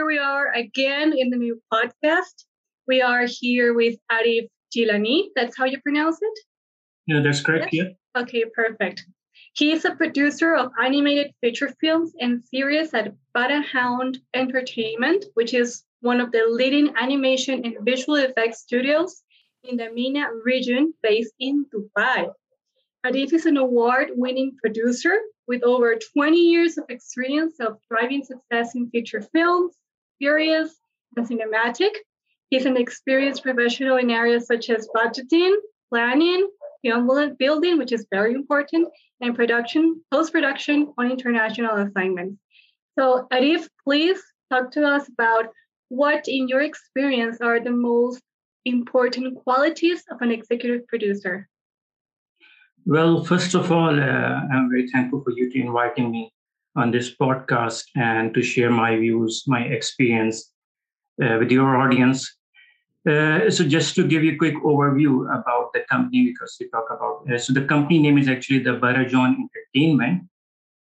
here we are again in the new podcast. We are here with Arif Jilani. That's how you pronounce it? Yeah, that's correct. Yes? Yeah. Okay, perfect. He is a producer of animated feature films and series at Barajoun Entertainment, which is one of the leading animation and visual effects studios in the MENA region based in Dubai. Arif is an award winning producer with over 20 years of experience of driving success in feature films, series, and cinematic. He's an experienced professional in areas such as budgeting, planning, film building, which is very important, and production, post production on international assignments. So, Arif, please talk to us about what, in your experience, are the most important qualities of an executive producer. Well, first of all, uh, I'm very thankful for you to inviting me on this podcast and to share my views, my experience uh, with your audience. Uh, so, just to give you a quick overview about the company, because we talk about uh, so the company name is actually the Barajoun Entertainment,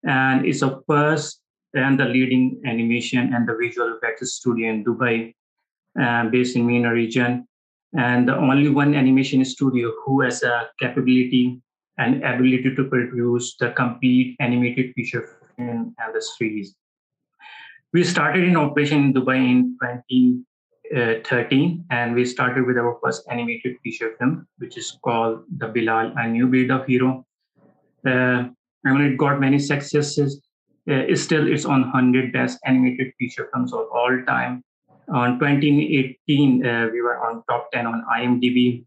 and it's a first and the leading animation and the visual effects studio in Dubai, uh, based in MENA region, and the only one animation studio who has a capability and ability to produce the complete animated feature film industries. We started in operation in Dubai in 2013, and we started with our first animated feature film, which is called The Bilal, a new breed of hero. Uh, I mean, it got many successes. Uh, still, it's on 100 best animated feature films of all time. On 2018, uh, we were on top 10 on IMDb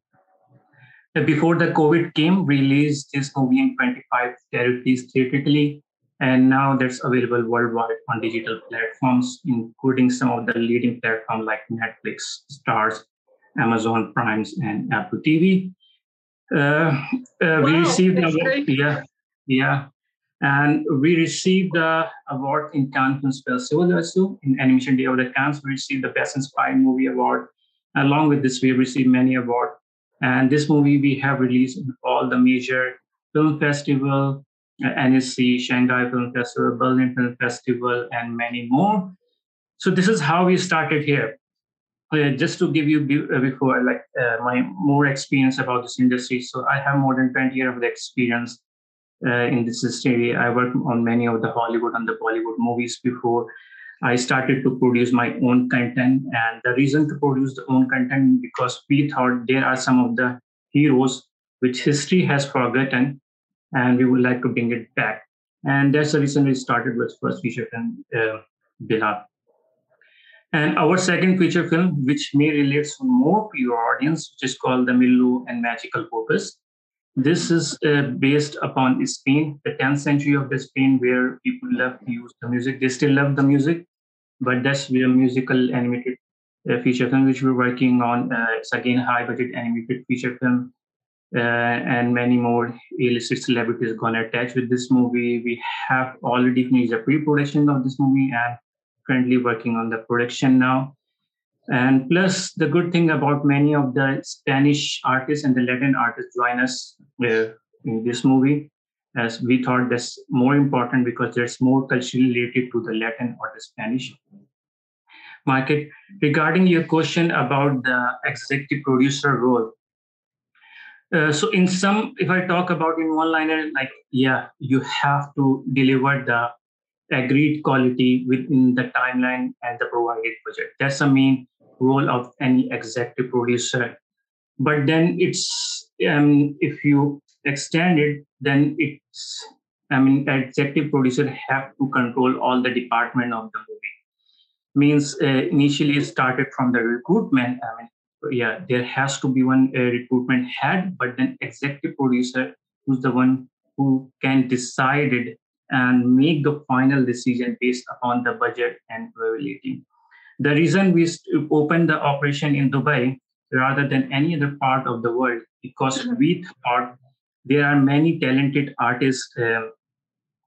before the COVID came, released this movie in 25 territories theatrically, and now that's available worldwide on digital platforms, including some of the leading platforms like Netflix, Stars, Amazon Primes, and Apple TV. Uh, uh, wow, we received the award, yeah, yeah, and we received the award in Cannes Film Festival also in Animation Day of the Cannes. We received the Best Inspired Movie Award. Along with this, we have received many awards and this movie we have released in all the major film festival, Annecy, Shanghai Film Festival, Berlin Film Festival, and many more. So this is how we started here. Uh, just to give you uh, before like uh, my more experience about this industry. So I have more than 20 years of the experience uh, in this industry. I worked on many of the Hollywood and the Bollywood movies before. I started to produce my own content. And the reason to produce the own content because we thought there are some of the heroes which history has forgotten, and we would like to bring it back. And that's the reason we started with first feature film, uh. And our second feature film, which may relate more to your audience, which is called The Mirlo and Magical Opus. This is uh, based upon Spain, the 10th century of the Spain, where people love to use the music. They still love the music, but that's a musical animated uh, feature film which we're working on. Uh, it's again high budget animated feature film, uh, and many more A-listed celebrities gonna attach with this movie. We have already finished the pre-production of this movie and currently working on the production now. And plus, the good thing about many of the Spanish artists and the Latin artists join us uh, in this movie as we thought that's more important because there's more culturally related to the Latin or the Spanish market. Regarding your question about the executive producer role, uh, so in some, if I talk about in one liner, like yeah, you have to deliver the agreed quality within the timeline and the provided budget. That's the main role of any executive producer. But then it's um, if you extend it, then it's I mean, executive producer have to control all the department of the movie. Means uh, initially started from the recruitment. I mean, yeah, there has to be one uh, recruitment head, but then executive producer who's the one who can decide it and make the final decision based upon the budget and availability. The reason we opened the operation in Dubai rather than any other part of the world because mm-hmm. we thought there are many talented artists uh,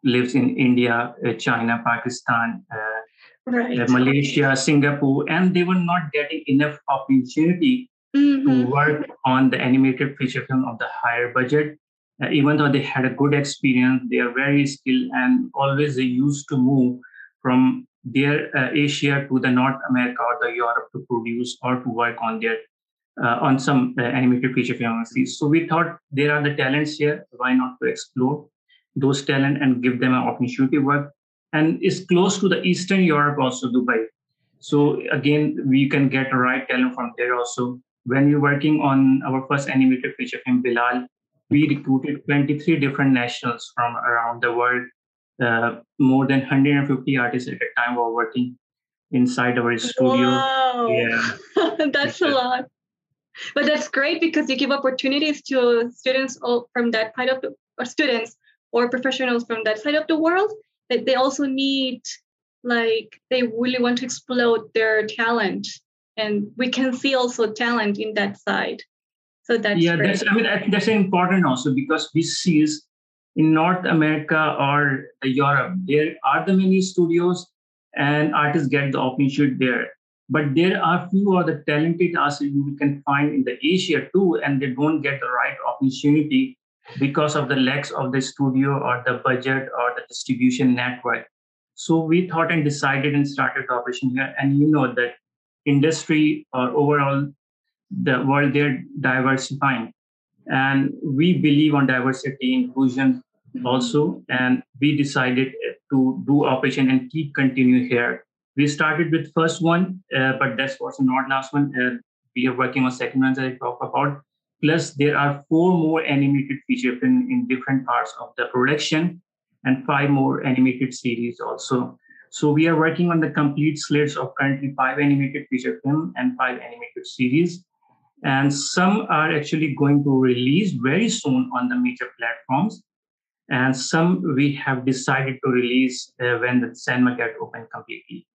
lives in India, uh, China, Pakistan, uh, right. Malaysia, Singapore, and they were not getting enough opportunity mm-hmm. to work on the animated feature film of the higher budget. Uh, even though they had a good experience, they are very skilled and always they used to move from their uh, Asia to the North America or the Europe to produce or to work on their uh, on some uh, animated feature films. So we thought there are the talents here. Why not to explore those talent and give them an opportunity to work? And is close to the Eastern Europe also, Dubai. So again, we can get the right talent from there also. When we're working on our first animated feature film, Bilal, we recruited 23 different nationals from around the world. Uh, more than 150 artists at a time were working inside our studio. Wow. Yeah. That's a lot. But that's great because you give opportunities to students all from that part of the or students or professionals from that side of the world that they also need like they really want to explode their talent. And we can see also talent in that side. So that's yeah great. that's i mean that's important also because we see in north america or europe there are the many studios and artists get the opportunity there. But there are few other talented artists you can find in the asia too and they don't get the right opportunity because of the lacks of the studio or the budget or the distribution network so we thought and decided and started operation here. And you know that industry or overall the world they're diversifying. And we believe on diversity inclusion also. And we decided to do operation and keep continue here. We started with first one, uh, but that was not last one. Uh, we are working on second one that I talk about. Plus, there are four more animated feature in, in different parts of the production and five more animated series also. So we are working on the complete slates of currently five animated feature film and five animated series. And some are actually going to release very soon on the major platforms. And some we have decided to release uh, when the cinema get open completely.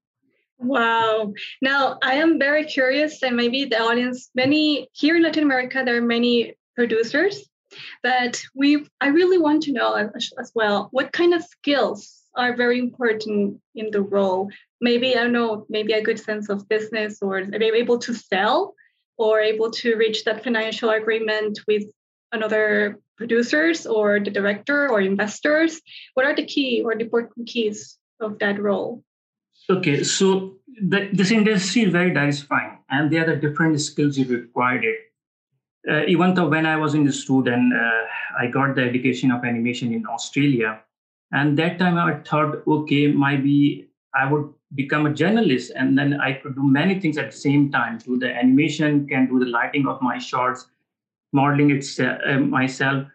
Wow. Now I am very curious, and maybe the audience, many here in Latin America, there are many producers but we, I really want to know as well what kind of skills are very important in the role. Maybe I don't know, maybe a good sense of business, or maybe able to sell, or able to reach that financial agreement with another producers or the director or investors. What are the key or the important keys of that role? Okay, so the, this industry is very diversifying, and there are the different skills you required uh, even though when I was in the student, uh, I got the education of animation in Australia. And that time I thought, okay, maybe I would become a journalist and then I could do many things at the same time. Do the animation, can do the lighting of my shorts, modeling it uh, myself.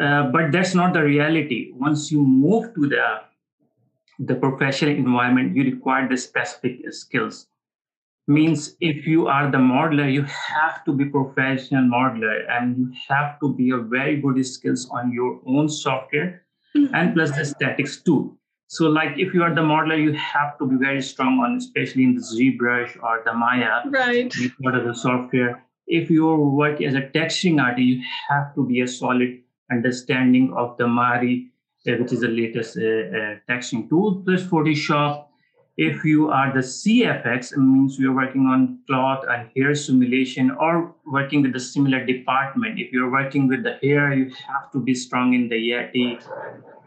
Uh, but that's not the reality. Once you move to the the professional environment, you require the specific skills. Means if you are the modeler you have to be professional modeler and you have to be a very good skills on your own software mm-hmm. and plus the statics too. So like if you are the modeler you have to be very strong on especially in the zbrush or the maya right. what are the software. If you work as a texturing artist you have to be a solid understanding of the mari which is the latest uh, uh, texturing tool plus photoshop if you are the CFX, it means you're working on cloth and hair simulation or working with a similar department. If you're working with the hair, you have to be strong in the Yeti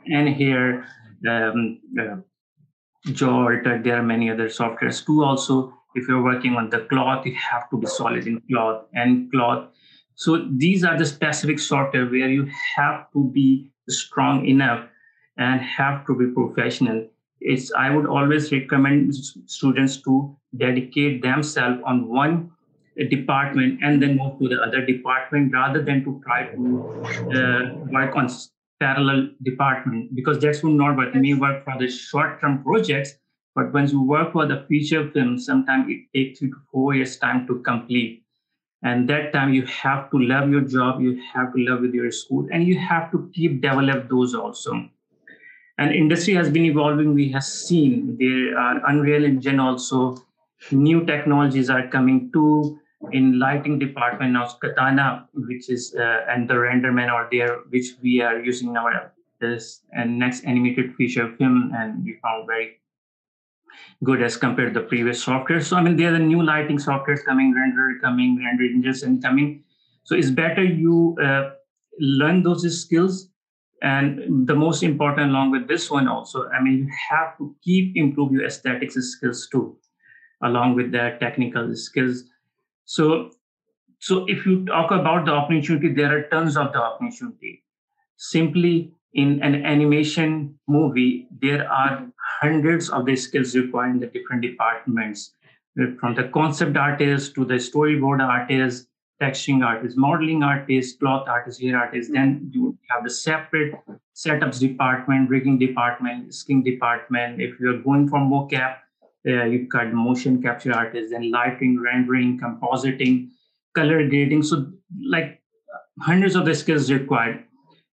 and hair, um, uh. There are many other softwares too. Also, if you're working on the cloth, you have to be solid in cloth and cloth. So these are the specific software where you have to be strong enough and have to be professional it's i would always recommend students to dedicate themselves on one department and then move to the other department rather than to try to uh, work on parallel department because that's not work. May work for the short-term projects, but once you work for the feature film, sometimes it takes you to four years time to complete. And that time you have to love your job, you have to love with your school, and you have to keep develop those also. And industry has been evolving. We have seen there are unreal engine also. New technologies are coming too in lighting department now katana which is uh, and the renderman are there which we are using now this and next animated feature film and we found very good as compared to the previous software so i mean there are the new lighting softwares coming render coming render engines and coming so it's better you uh, learn those skills And the most important, along with this one also, I mean, you have to keep improve your aesthetics skills too, along with the technical skills. So, so if you talk about the opportunity, there are tons of the opportunity. Simply in an animation movie, there are hundreds of the skills required in the different departments, from the concept artist to the storyboard artist, texturing artist, modeling artist, cloth artist, hair artist. Then you have the separate setups department, rigging department, skin department. If you're going for mocap, uh, you've got motion capture artists, then lighting, rendering, compositing, color grading. So like hundreds of the skills required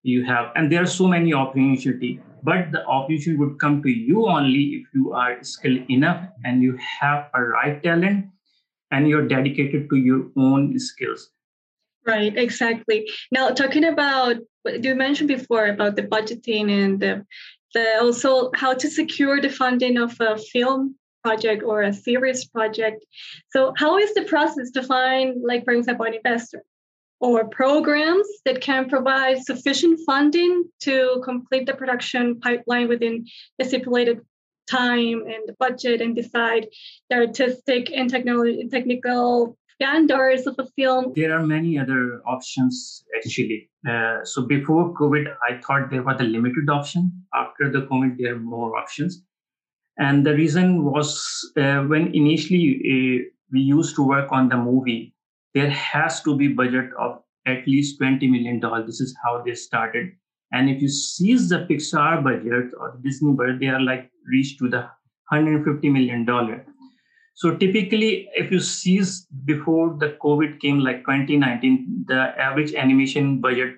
you have, and there are so many opportunity. But the opportunity would come to you only if you are skilled enough and you have a right talent and you're dedicated to your own skills. Right, exactly. Now, talking about you mentioned before about the budgeting and the, the also how to secure the funding of a film project or a series project. So, how is the process to find, like, for example, an investor or programs that can provide sufficient funding to complete the production pipeline within the stipulated time and the budget and decide the artistic and technology technical standards of a film. There are many other options actually. Uh, so before COVID, I thought there was a limited option. After the COVID, there are more options. And the reason was uh, when initially uh, we used to work on the movie, there has to be budget of at least $20 million. This is how they started. And if you seize the Pixar budget or the Disney budget, they are like reached to the $150 million. So typically, if you seize before the COVID came, like 2019, the average animation budget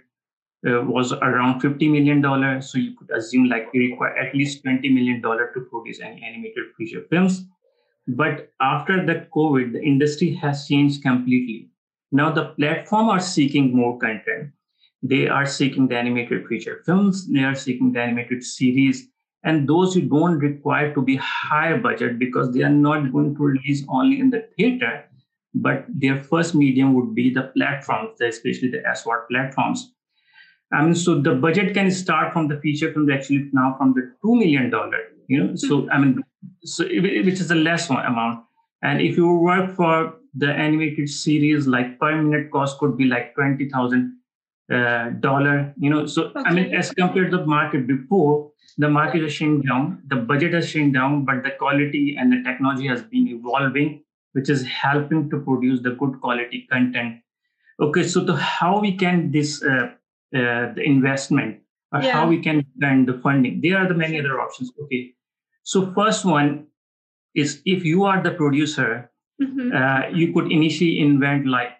uh, was around $50 million. So you could assume like you require at least $20 million to produce any animated feature films. But after the COVID, the industry has changed completely. Now the platform are seeking more content. They are seeking the animated feature films. They are seeking the animated series and those who don't require to be high budget because they are not going to release only in the theater but their first medium would be the platforms especially the SVOD platforms i mean so the budget can start from the feature film actually now from the $2 million you know so i mean so which is a less one amount and if you work for the animated series like per minute cost could be like 20000 uh, dollar you know so okay. i mean as compared to the market before the market has shrink down the budget has shrink down but the quality and the technology has been evolving which is helping to produce the good quality content okay so the how we can this uh, uh, the investment or yeah. how we can find the funding there are the many other options okay so first one is if you are the producer mm-hmm. uh, you could initially invent like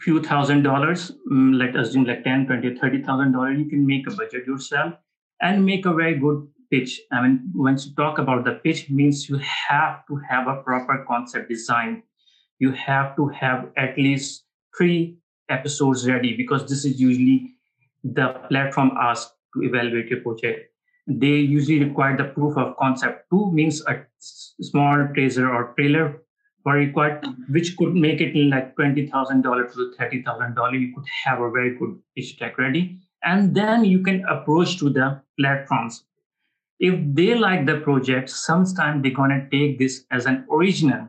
few thousand dollars, um, let us assume like 10, 20, 30,000 dollars, you can make a budget yourself and make a very good pitch. I mean, once you talk about the pitch means you have to have a proper concept design. You have to have at least three episodes ready because this is usually the platform asks to evaluate your project. They usually require the proof of concept. Two means a small teaser or trailer were required, which could make it like $20,000 to $30,000. You could have a very good pitch deck ready. And then you can approach to the platforms. If they like the project, sometimes they're going to take this as an original.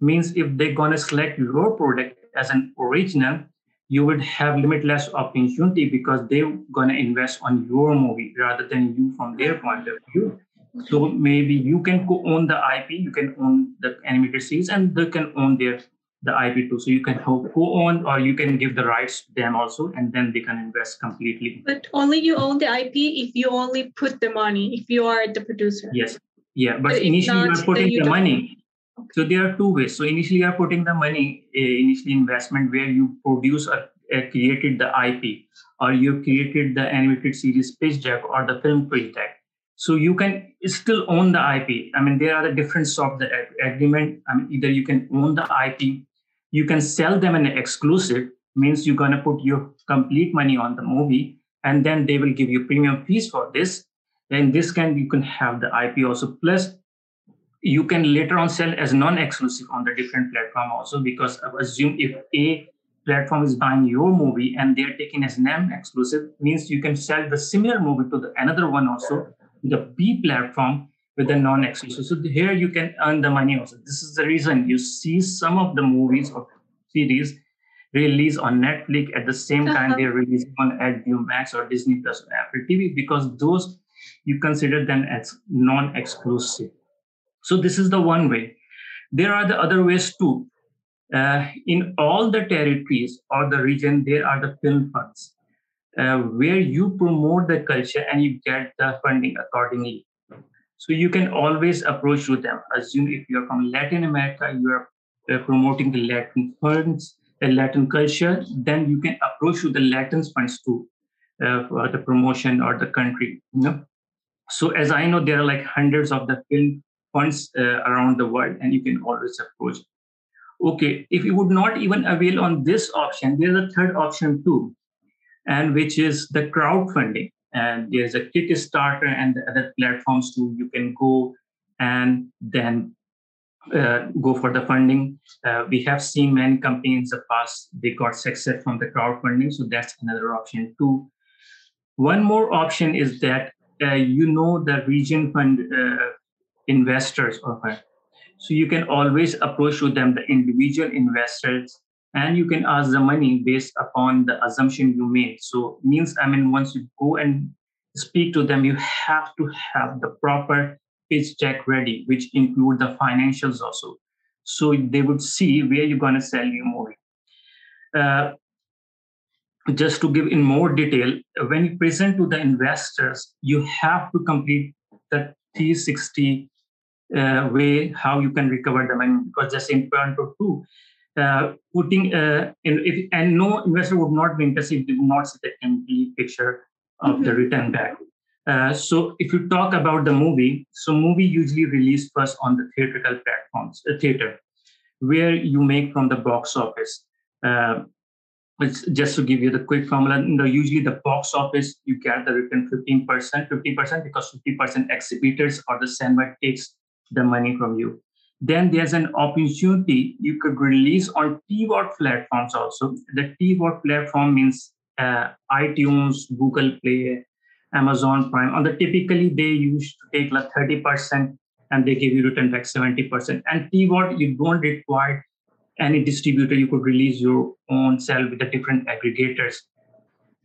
Means if they're going to select your product as an original, you would have limitless opportunity because they're going to invest on your movie rather than you from their point of view so maybe you can own the IP, you can own the animated series, and they can own their the IP too. So you can co-own or you can give the rights to them also, and then they can invest completely. But only you own the IP if you only put the money, if you are the producer. Yes. Yeah, but, but initially you are putting the money. So there are two ways. So initially you are putting the money, uh, initially investment where you produce or uh, created the IP, or you created the animated series pitch deck or the film pitch deck so you can still own the IP. I mean, there are the difference of the agreement. I mean, either you can own the IP, you can sell them an exclusive, means you're gonna put your complete money on the movie, and then they will give you premium fees for this. Then this can you can have the IP also. Plus, you can later on sell as non-exclusive on the different platform also because I assume if A platform is buying your movie and they're taking as NAM exclusive, means you can sell the similar movie to the another one also, the B platform with the non-exclusive. So here you can earn the money also. This is the reason you see some of the movies or series release on Netflix at the same time uh-huh. they're releasing on HBO Max or Disney Plus or Apple TV because those you consider them as non-exclusive. So this is the one way. There are the other ways too. Uh, in all the territories or the region, there are the film funds uh, where you promote the culture and you get the funding accordingly. So you can always approach to them. Assume if you're from Latin America, you are uh, promoting the Latin funds, the Latin culture, then you can approach to the Latin funds too uh, for the promotion or the country. You know? So as I know, there are like hundreds of the film funds uh, around the world, and you can always approach. Okay, if you would not even avail on this option, there's a third option too, and which is the crowdfunding. And there's a Kickstarter and the other platforms too. You can go and then uh, go for the funding. Uh, we have seen many companies in the past, they got success from the crowdfunding. So that's another option too. One more option is that uh, you know the region fund investors or so you can always approach to them the individual investors and you can ask the money based upon the assumption you made. So means i mean once you go and speak to them you have to have the proper pitch deck ready which include the financials also. So they would see where you're going to sell your movie uh, just to give in more detail when you present to the investors you have to complete the 360 uh, way how you can recover them and because just in point or two uh, putting uh, in if and no investor would not be interested if they would not see the complete picture of mm-hmm. the return back uh, so if you talk about the movie so movie usually released first on the theatrical platforms uh, theater where you make from the box office uh, it's just to give you the quick formula you know, usually the box office you get the return 15% 50% because 50% exhibitors or the cinema takes the money from you. Then there's an opportunity you could release on TVOD platforms also. The TVOD platform means uh, iTunes, Google Play, Amazon Prime. On the typically they used to take like 30% and they give you return back 70%. And TVOD, you don't require any distributor. You could release your own sell with the different aggregators.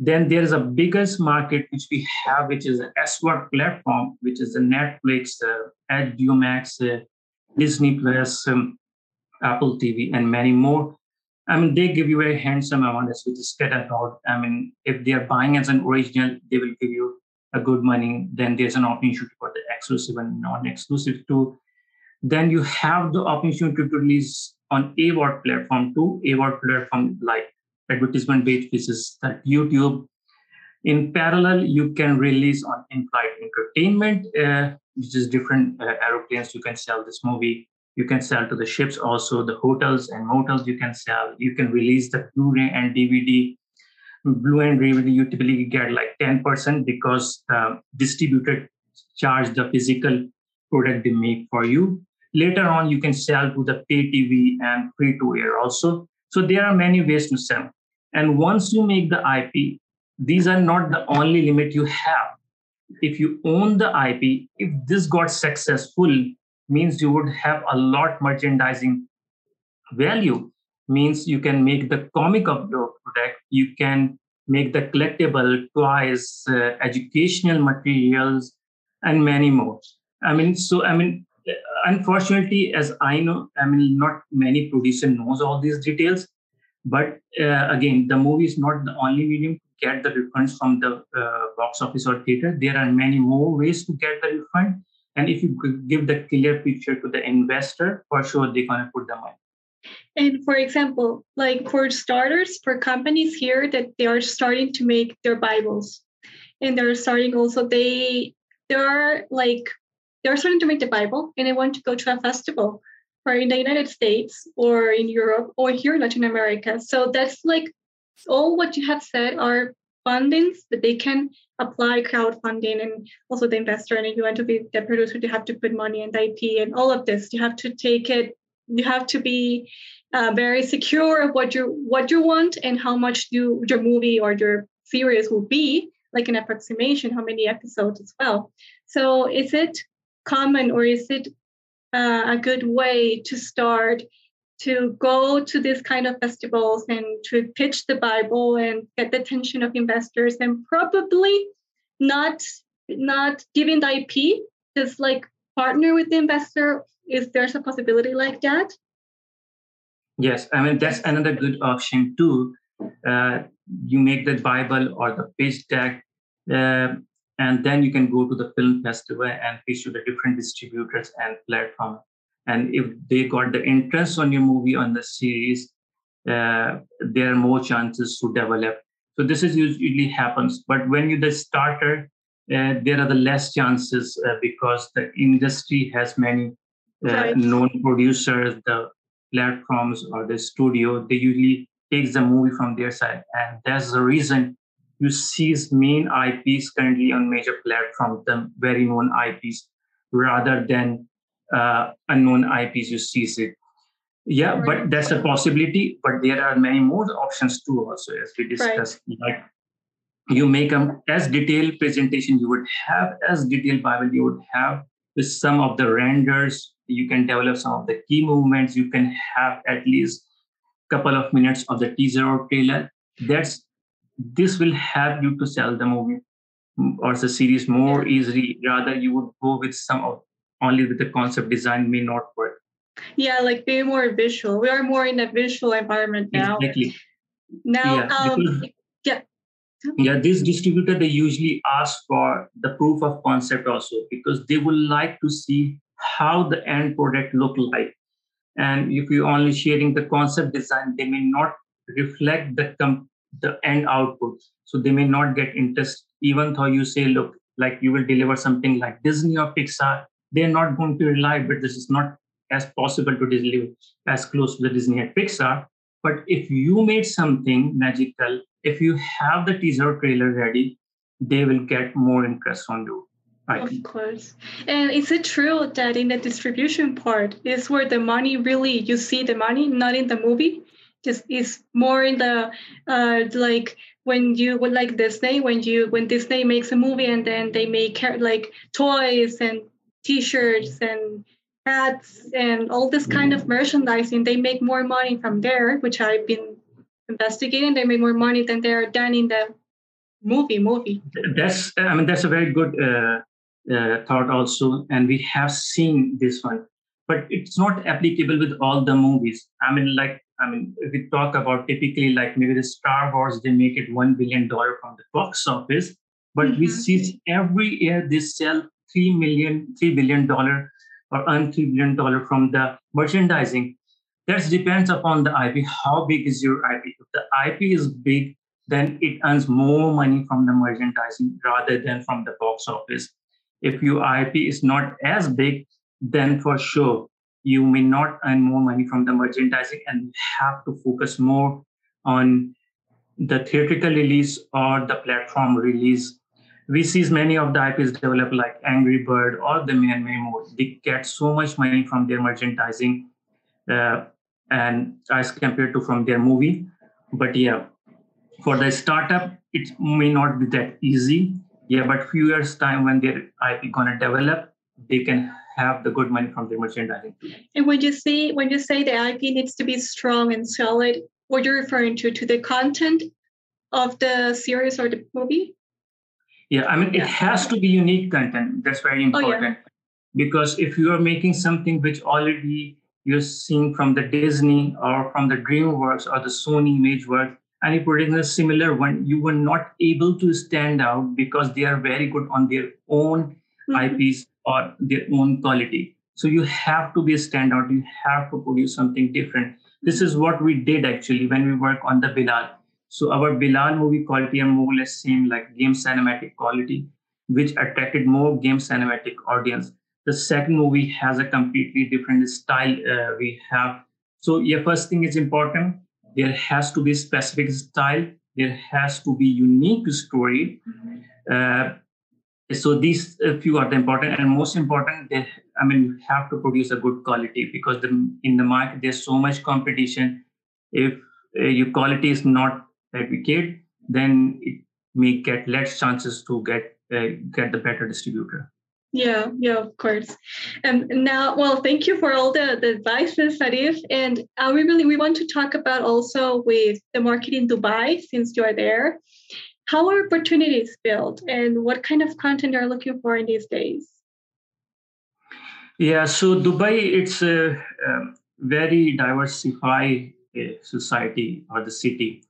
Then there is a biggest market which we have, which is an SVOD platform, which is the Netflix, uh, HBO uh, Disney Plus, um, Apple TV, and many more. I mean, they give you a handsome amount as which is cut out. I mean, if they are buying as an original, they will give you a good money. Then there's an opportunity for the exclusive and non-exclusive too. Then you have the opportunity to release on AVOD platform too. AVOD platform like advertisement based, which is that YouTube. In parallel, you can release on in-flight entertainment, uh, which is different uh, aeroplanes. You can sell this movie. You can sell to the ships also, the hotels and motels you can sell. You can release the Blu-ray and DVD. Blu-ray and DVD, you typically get like 10% because uh, distributor charge the physical product they make for you. Later on, you can sell to the pay TV and free to air also. So there are many ways to sell. And once you make the IP, these are not the only limit you have. If you own the IP, if this got successful, means you would have a lot merchandising value. Means you can make the comic of your product, you can make the collectible toys, uh, educational materials, and many more. I mean, so I mean, unfortunately, as I know, I mean, not many producer knows all these details. But uh, again, the movie is not the only medium to get the refunds from the uh, box office or theater. There are many more ways to get the refund. And if you give the clear picture to the investor, for sure they're gonna put the money. And for example, like for starters, for companies here that they are starting to make their Bibles, and they're starting also they there are like they're starting to make the Bible and they want to go to a festival or in the United States or in Europe or here in Latin America. So that's like all what you have said are fundings that they can apply crowdfunding and also the investor. And if you want to be the producer, you have to put money the IP and all of this. You have to take it you have to be uh, very secure of what you what you want and how much you, your movie or your series will be like an approximation how many episodes as well so is it common or is it uh, a good way to start to go to these kind of festivals and to pitch the bible and get the attention of investors and probably not not giving the ip just like partner with the investor is there's a possibility like that? Yes i mean that's another good option too. Uh, you make the bible or the pitch deck uh, and then you can go to the film festival and pitch to the different distributors and platform. And if they got the interest on your movie on the series uh, there are more chances to develop. So this is usually happens. But when you're the starter uh, there are the less chances uh, because the industry has many uh, right. known producers the platforms or the studio they usually takes the movie from their side. And that's the reason you see main ips currently on major platforms the very known ips rather than uh, unknown ips you see it. Yeah but that's a possibility but there are many more options too also as we discussed right. like you make a as detailed presentation you would have as detailed bible you would have with some of the renders you can develop some of the key movements you can have at least couple of minutes of the teaser or trailer. That's this will help you to sell the movie or the series more easily. Rather you would go with some of only with the concept design may not work. Yeah like be more visual. We are more in a visual environment now. Exactly. Now yeah, um, yeah. Yeah this distributor they usually ask for the proof of concept also because they would like to see how the end product look like. And if you're only sharing the concept design they may not reflect the com- the end output so they may not get interest even though you say look like you will deliver something like disney or pixar they're not going to rely but this is not as possible to deliver as close to the disney and pixar but if you made something magical if you have the teaser trailer ready, they will get more interest on you. I of think. course. And is it true that in the distribution part is where the money really you see the money, not in the movie? Just is more in the uh like when you would like Disney, when you when Disney makes a movie and then they make like toys and t-shirts and hats and all this kind of merchandising, they make more money from there, which I've been investigating, they made more money than they're done in the movie. Movie. That's I mean that's a very good uh, uh, thought also, and we have seen this one, but it's not applicable with all the movies. I mean, like I mean, if we talk about typically like maybe the Star Wars, they make it one billion dollar from the box office, but mm-hmm. we see every year they sell three million, three billion dollar or earn three billion dollar from the merchandising. That depends upon the IP. How big is your IP? If the IP is big, then it earns more money from the merchandising rather than from the box office. If your IP is not as big, then for sure you may not earn more money from the merchandising and have to focus more on the theatrical release or the platform release. We see many of the IPs develop like Angry Bird or the many more. They get so much money from their merchandising uh, and as compared to from their movie. But yeah, for the startup, it may not be that easy. Yeah, but few years time when their IP gonna develop, they can have the good money from their merchandising. And when you say when you say the IP needs to be strong and solid, what you're referring to to the content of the series or the movie? Yeah, I mean it has to be unique content. That's very important. Oh, yeah. Because if you are making something which already you're seeing from the Disney or from the DreamWorks or the Sony ImageWorks, and you put in a similar one, you were not able to stand out because they are very good on their own mm-hmm. IPs or their own quality. So you have to be a standout. You have to produce something different. This is what we did actually when we work on the Bilal. So our Bilal movie quality are more or less same like game cinematic quality, which attracted more game cinematic audience the second movie has a completely different style uh, we have so yeah first thing is important there has to be specific style there has to be unique story uh, so these few are the important and most important. They, I mean, you have to produce a good quality because the, in the market there's so much competition. If uh, your quality is not adequate, then it may get less chances to get uh, get the better distributor. Yeah, yeah, of course. And now, well, thank you for all the, the advices, Arif. And uh, we really we want to talk about also with the market in Dubai since you are there. How are opportunities built, and what kind of content are you looking for in these days? Yeah, so Dubai, it's a, a very diversified uh, society or the city.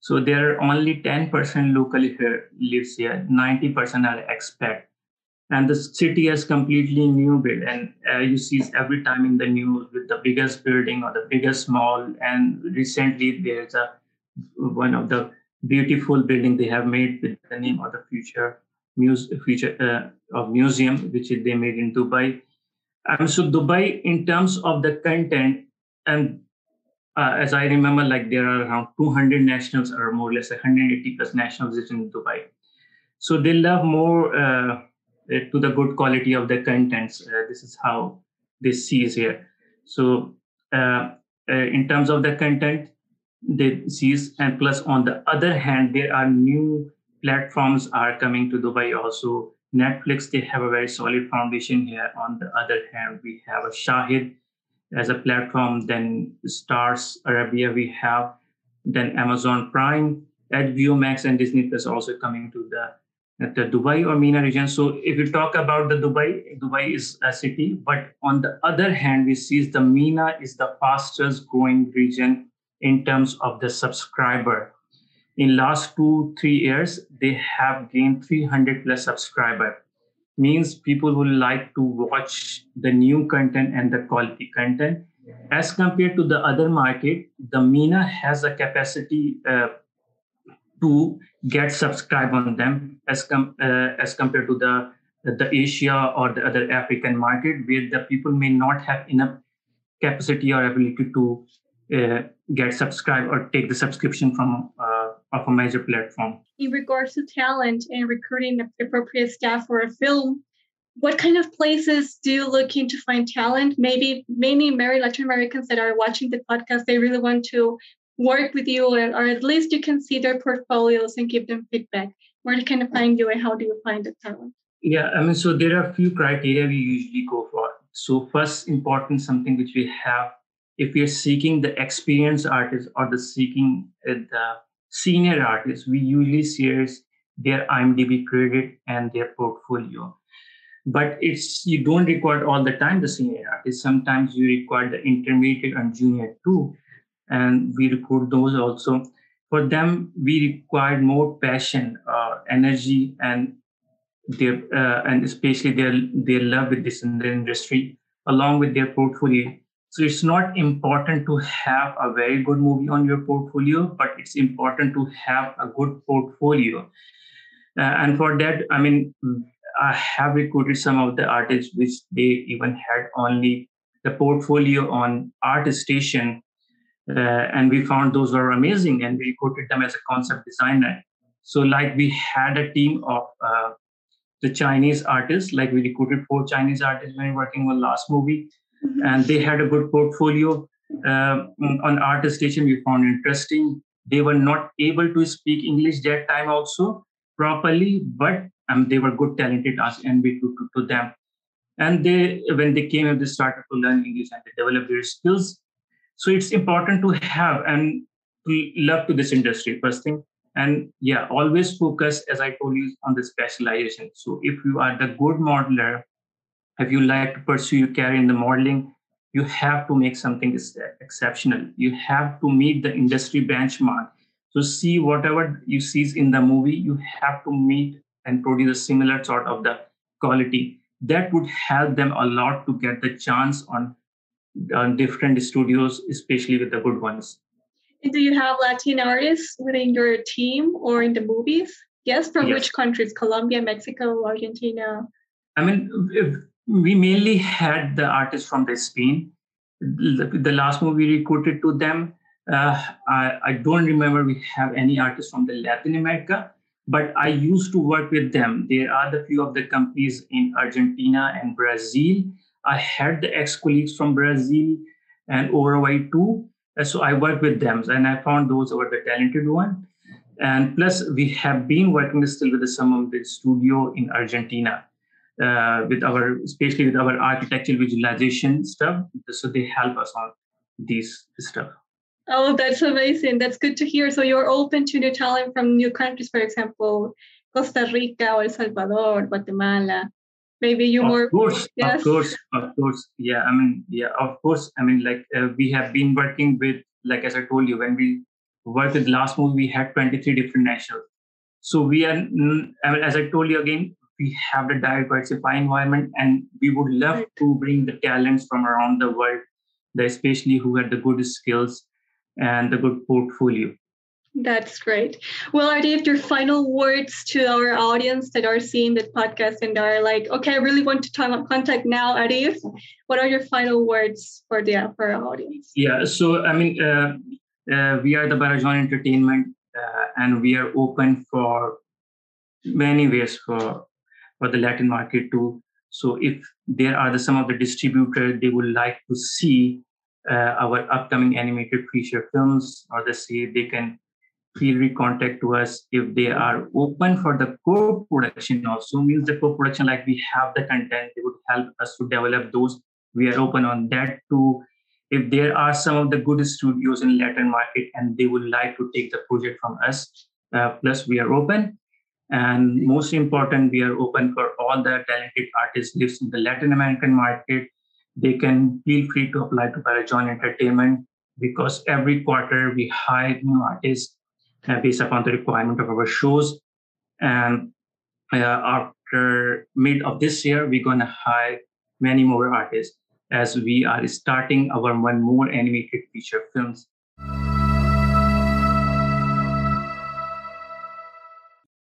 So there are only 10% locally here lives here, 90% are expat and the city has completely new build and uh, you see every time in the news with the biggest building or the biggest mall and recently there's a one of the beautiful building they have made with the name of the future muse future uh, of museum which they made in dubai and so dubai in terms of the content and uh, as i remember like there are around 200 nationals or more or less 180 plus nationals in dubai so they love more uh, uh, to the good quality of the contents. Uh, this is how this sees here. So uh, in terms of the content, sees and plus on the other hand, there are new platforms are coming to Dubai also. Netflix, they have a very solid foundation here. On the other hand, we have a Shahid as a platform, then stars Arabia we have, then Amazon Prime, HBO Max and Disney Plus also coming to the the Dubai or MENA region. So if you talk about the Dubai, Dubai is a city, but on the other hand, we see the MENA is the fastest growing region in terms of the subscriber. In last two, three years, they have gained 300 plus subscriber. Means people would like to watch the new content and the quality content. As compared to the other market, the MENA has a capacity uh, to get subscribe on them as com- uh, as compared to the the Asia or the other African market where the people may not have enough capacity or ability to uh, get subscribe or take the subscription from uh, of a major platform. In regards to talent and recruiting the appropriate staff for a film, what kind of places do you look into find talent? Maybe many Latin Americans that are watching the podcast, they really want to work with you or, or at least you can see their portfolios and give them feedback where can find you and how do you find the talent yeah i mean so there are a few criteria we usually go for so first important something which we have if you're seeking the experienced artist or the seeking uh, the senior artist we usually share their imdb credit and their portfolio but it's you don't require all the time the senior artist sometimes you require the intermediate and junior too and we record those also. For them, we require more passion, uh, energy, and their uh, and especially their their love with this in the industry, along with their portfolio. So it's not important to have a very good movie on your portfolio, but it's important to have a good portfolio. Uh, and for that, I mean, I have recruited some of the artists which they even had only the portfolio on ArtStation uh, and we found those were amazing and we recruited them as a concept designer so like we had a team of uh, the chinese artists like we recruited four chinese artists when we were working on last movie. And they had a good portfolio. Uh, on ArtStation we found interesting. They were not able to speak english that time also properly but um, they were good talented us and we took to, to them. And they when they came they started to learn english and they developed their skills. So it's important to have and to love to this industry first thing. And yeah always focus as i told you on the specialization. So if you are the good modeler if you like to pursue your career in the modeling you have to make something exceptional you have to meet the industry benchmark so see whatever you see in the movie you have to meet and produce a similar sort of the quality that would help them a lot to get the chance on on different studios, especially with the good ones. And do you have Latin artists within your team or in the movies? Yes, from yes. which countries? Colombia, Mexico, Argentina? I mean, we mainly had the artists from the Spain. The last movie we recruited to them, uh, I, I, don't remember we have any artists from the Latin America, but I used to work with them. There are the few of the companies in Argentina and Brazil. I had the ex-colleagues from Brazil and Uruguay too. So I worked with them and I found those were the talented one. And plus, we have been working still with some of the studio in Argentina, uh, with our, especially with our architectural visualization stuff. So they help us on these stuff. Oh, that's amazing. That's good to hear. So you're open to new talent from new countries, for example, Costa Rica or El Salvador, Guatemala. Maybe you of more. Course, yes? Of course, of course. Yeah, I mean, yeah, of course. I mean, like uh, we have been working with, like as I told you, when we worked with last movie, we had 23 different nationals. So we are, I mean, as I told you again, we have the diversified environment, and we would love right. to bring the talents from around the world, especially who had the good skills and the good portfolio. That's great. Well, Arif, your final words to our audience that are seeing the podcast and are like, okay, I really want to talk, contact now, Arif. What are your final words for the for our audience? Yeah, so I mean, uh, uh, we are the Barajoun Entertainment, uh, and we are open for many ways for for the Latin market too. So if there are the, some of the distributors they would like to see uh, our upcoming animated feature films, or they say they can feel free contact to us. If they are open for the co-production also means the co-production like we have the content they would help us to develop those. We are open on that too. If there are some of the good studios in latin market and they would like to take the project from us uh, plus we are open and most important we are open for all the talented artists lives in the latin american market they can feel free to apply to Barajoun Entertainment because every quarter we hire new artists uh, based upon the requirement of our shows. And uh, after mid of this year, we're going to hire many more artists as we are starting our one more animated feature films